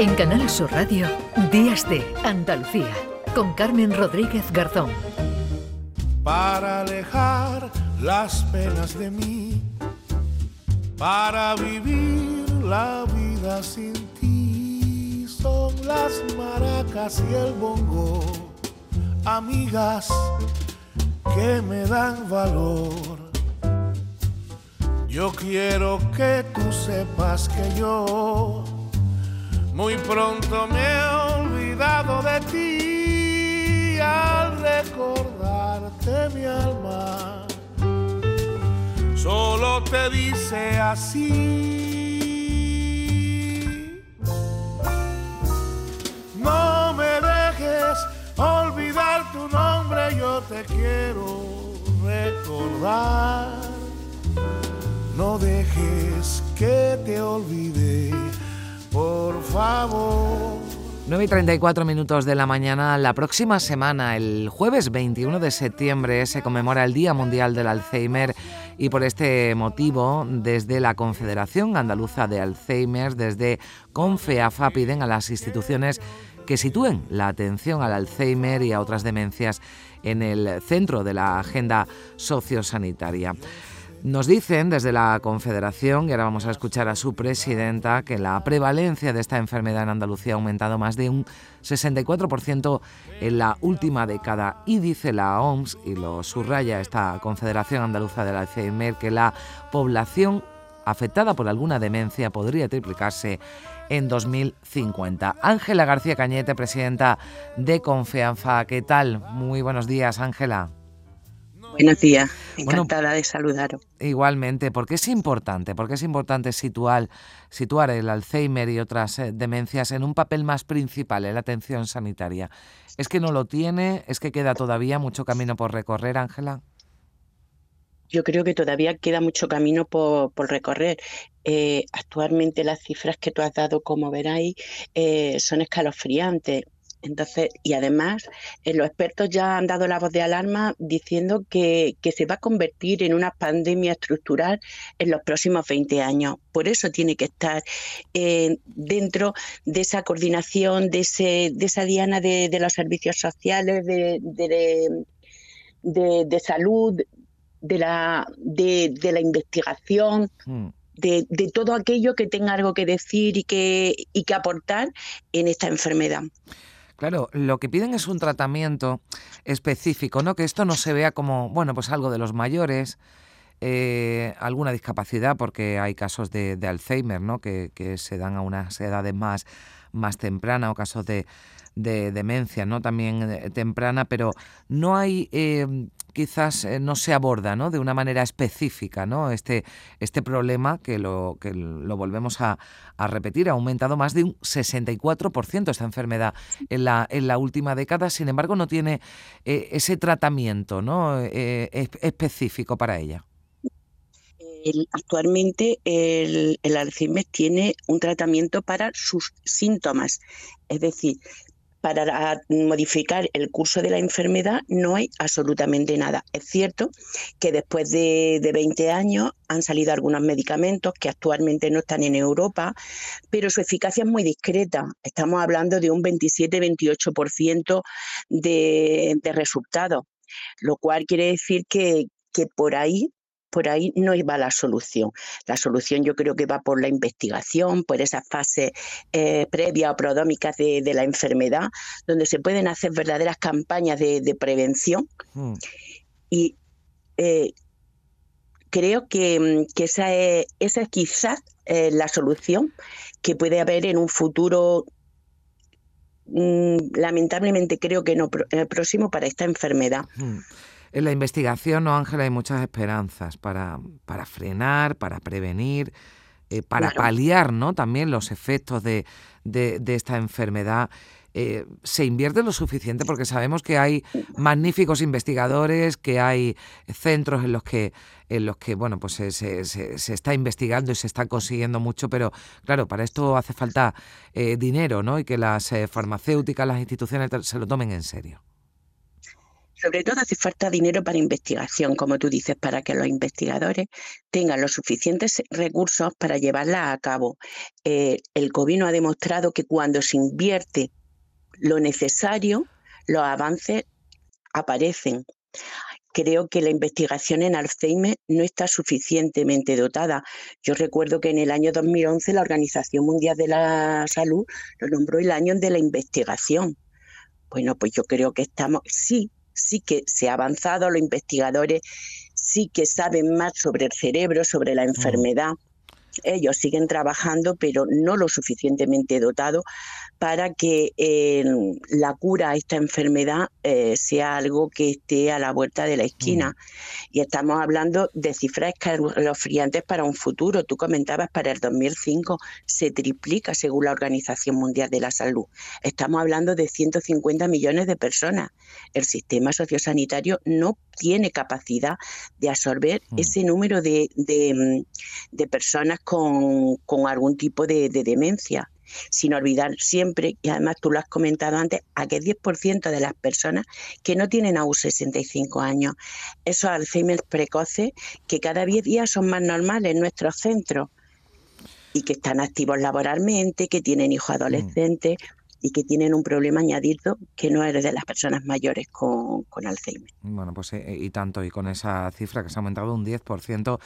En Canal Sur Radio, Días de Andalucía, con Carmen Rodríguez Garzón. Para alejar las penas de mí, para vivir la vida sin ti, son las maracas y el bongo, amigas que me dan valor. Yo quiero que tú sepas que yo muy pronto me he olvidado de ti al recordarte mi alma. Solo te dice así. No me dejes olvidar tu nombre, yo te quiero recordar. No dejes que te olvide favor. 9 y 34 minutos de la mañana. La próxima semana, el jueves 21 de septiembre, se conmemora el Día Mundial del Alzheimer y por este motivo, desde la Confederación Andaluza de Alzheimer, desde CONFEAFA, piden a las instituciones que sitúen la atención al Alzheimer y a otras demencias en el centro de la agenda sociosanitaria. Nos dicen desde la Confederación, y ahora vamos a escuchar a su presidenta, que la prevalencia de esta enfermedad en Andalucía ha aumentado más de un 64% en la última década. Y dice la OMS, y lo subraya esta Confederación Andaluza del Alzheimer, que la población afectada por alguna demencia podría triplicarse en 2050. Ángela García Cañete, presidenta de Confianza. ¿Qué tal? Muy buenos días, Ángela. Buenos días, encantada de saludaros. Igualmente, porque es importante, porque es importante situar, situar el Alzheimer y otras eh, demencias en un papel más principal en la atención sanitaria. ¿Es que no lo tiene? ¿Es que queda todavía mucho camino por recorrer, Ángela? Yo creo que todavía queda mucho camino por, recorrer. Eh, actualmente las cifras que tú has dado, como veráis, eh, son escalofriantes. Entonces, y además, eh, los expertos ya han dado la voz de alarma diciendo que, se va a convertir en una pandemia estructural en los próximos 20 años. Por eso tiene que estar eh, dentro de esa coordinación, de, ese, de esa diana de, los servicios sociales, de, de, salud, de la, de, la investigación. Hmm. De, de, todo aquello que tenga algo que decir y que, y que aportar en esta enfermedad. Claro, lo que piden es un tratamiento específico, ¿no? Que esto no se vea como, bueno, pues algo de los mayores, eh, alguna discapacidad, porque hay casos de, Alzheimer, ¿no? Que, que, se dan a unas edades más, más tempranas o casos de, de demencia, ¿no? También eh, temprana, pero no hay, eh, quizás eh, no se aborda, ¿no? De una manera específica, ¿no? Este, este problema que lo, que lo volvemos a, repetir, ha aumentado más de un 64% esta enfermedad en la, en la última década, sin embargo no tiene ese tratamiento, ¿no? específico para ella. actualmente el, el, Alzheimer tiene un tratamiento para sus síntomas, es decir, para modificar el curso de la enfermedad no hay absolutamente nada. Es cierto que después de, 20 años han salido algunos medicamentos que actualmente no están en Europa, pero su eficacia es muy discreta. Estamos hablando de un 27-28% de, de resultados, lo cual quiere decir que, que por ahí por ahí no va la solución. La solución yo creo que va por la investigación, por esas fases eh, previas o prodómicas de, la enfermedad, donde se pueden hacer verdaderas campañas de, prevención. Hmm. Y eh, creo que, mm, esa, es, esa, es, quizás eh, la solución que puede haber en un futuro mm, lamentablemente creo que no próximo para esta enfermedad. Hmm. En la investigación, ¿no, Ángela? Hay muchas esperanzas para, para frenar, para prevenir, eh, para paliar ¿no? también los efectos de, de, esta enfermedad. Eh, se invierte lo suficiente porque sabemos que hay magníficos investigadores, que hay centros en los que en los que bueno pues se, se, se, está investigando y se está consiguiendo mucho, pero claro, para esto hace falta eh, dinero, ¿no? Y que las farmacéuticas, las instituciones se lo tomen en serio. Sobre todo hace falta dinero para investigación, como tú dices, para que los investigadores tengan los suficientes recursos para llevarla a cabo. Eh, el gobierno ha demostrado que cuando se invierte lo necesario, los avances aparecen. Creo que la investigación en Alzheimer no está suficientemente dotada. Yo recuerdo que en el año 2011 la Organización Mundial de la Salud lo nombró el año de la investigación. Bueno, pues yo creo que estamos, sí, sí que se ha avanzado, los investigadores sí que saben más sobre el cerebro, sobre la mm. enfermedad. Ellos siguen trabajando, pero no lo suficientemente dotado para que eh, la cura a esta enfermedad eh, sea algo que esté a la vuelta de la esquina. Y estamos hablando de cifras escalofriantes para un futuro. Tú comentabas para el 2005 se triplica según la Organización Mundial de la Salud. Estamos hablando de 150 millones de personas. El sistema sociosanitario no tiene capacidad de absorber mm. ese número de, de, personas con, algún tipo de demencia sin olvidar siempre, y además tú lo has comentado antes, a que 10% de las personas que no tienen aún 65 años, esos Alzheimer precoces que cada 10 días son más normales en nuestros centros y que están activos laboralmente, que tienen hijos mm. Y que tienen un problema añadido que no es de las personas mayores con, Alzheimer. Bueno, pues eh, y tanto, y con esa cifra que se ha aumentado un 10%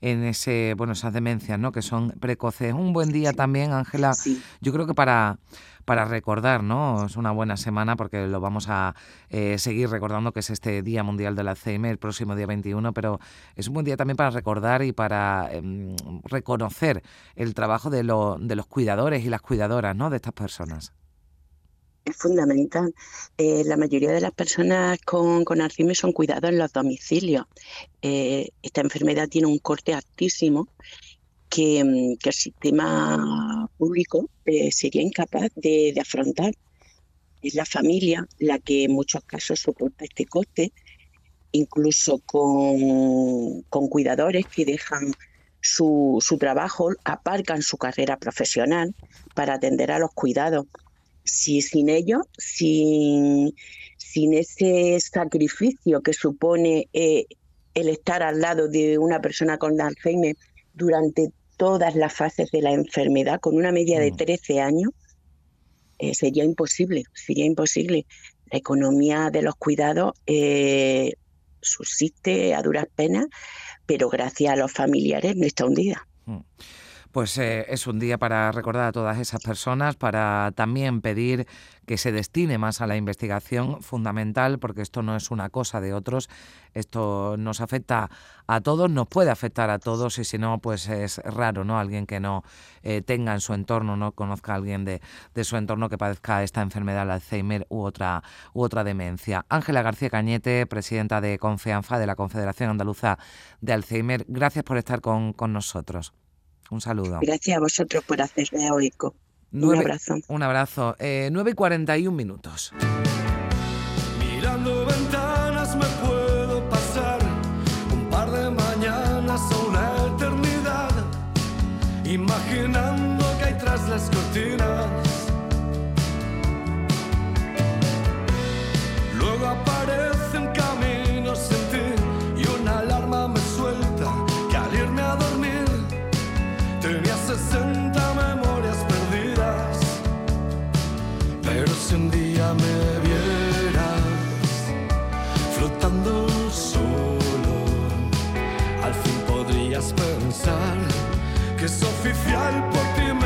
en ese, bueno, esas demencias, ¿no? Que son precoces. Un buen día también, Ángela. Yo creo que para para recordar, ¿no? Es una buena semana porque lo vamos a eh, seguir recordando que es este Día Mundial del Alzheimer, el próximo día 21, pero es un buen día también para recordar y para em, reconocer el trabajo de, de los cuidadores y las cuidadoras, ¿no? De estas personas es fundamental. Eh, la mayoría de las personas con, con Alzheimer son cuidados en los domicilios. Eh, esta enfermedad tiene un corte altísimo que, mm, el sistema público eh, sería incapaz de, afrontar. Es la familia la que en muchos casos soporta este coste, incluso con, con cuidadores que dejan su, su trabajo, aparcan su carrera profesional para atender a los cuidados si sin ello, sin, sin ese sacrificio que supone eh, el estar al lado de una persona con Alzheimer durante todas las fases de la enfermedad, con una media de 13 mm. años, eh, sería imposible, sería imposible. La economía de los cuidados eh, subsiste a duras penas, pero gracias a los familiares no está hundida. Mm. Pues eh, es un día para recordar a todas esas personas, para también pedir que se destine más a la investigación, fundamental, porque esto no es una cosa de otros, esto nos afecta a todos, nos puede afectar a todos y si no, pues es raro, ¿no? Alguien que no eh, tenga en su entorno, no conozca a alguien de, su entorno que padezca esta enfermedad, el Alzheimer u otra, u otra demencia. Ángela García Cañete, presidenta de Confianfa, de la Confederación Andaluza de Alzheimer, gracias por estar con, con nosotros. Un saludo. Gracias a vosotros por hacerme eco. un abrazo. Un abrazo. Eh, 9 y 41 minutos. Mirando ventanas me puedo pasar un par de mañanas o una eternidad. Imaginando que hay tras las cortinas. Que es oficial por ti me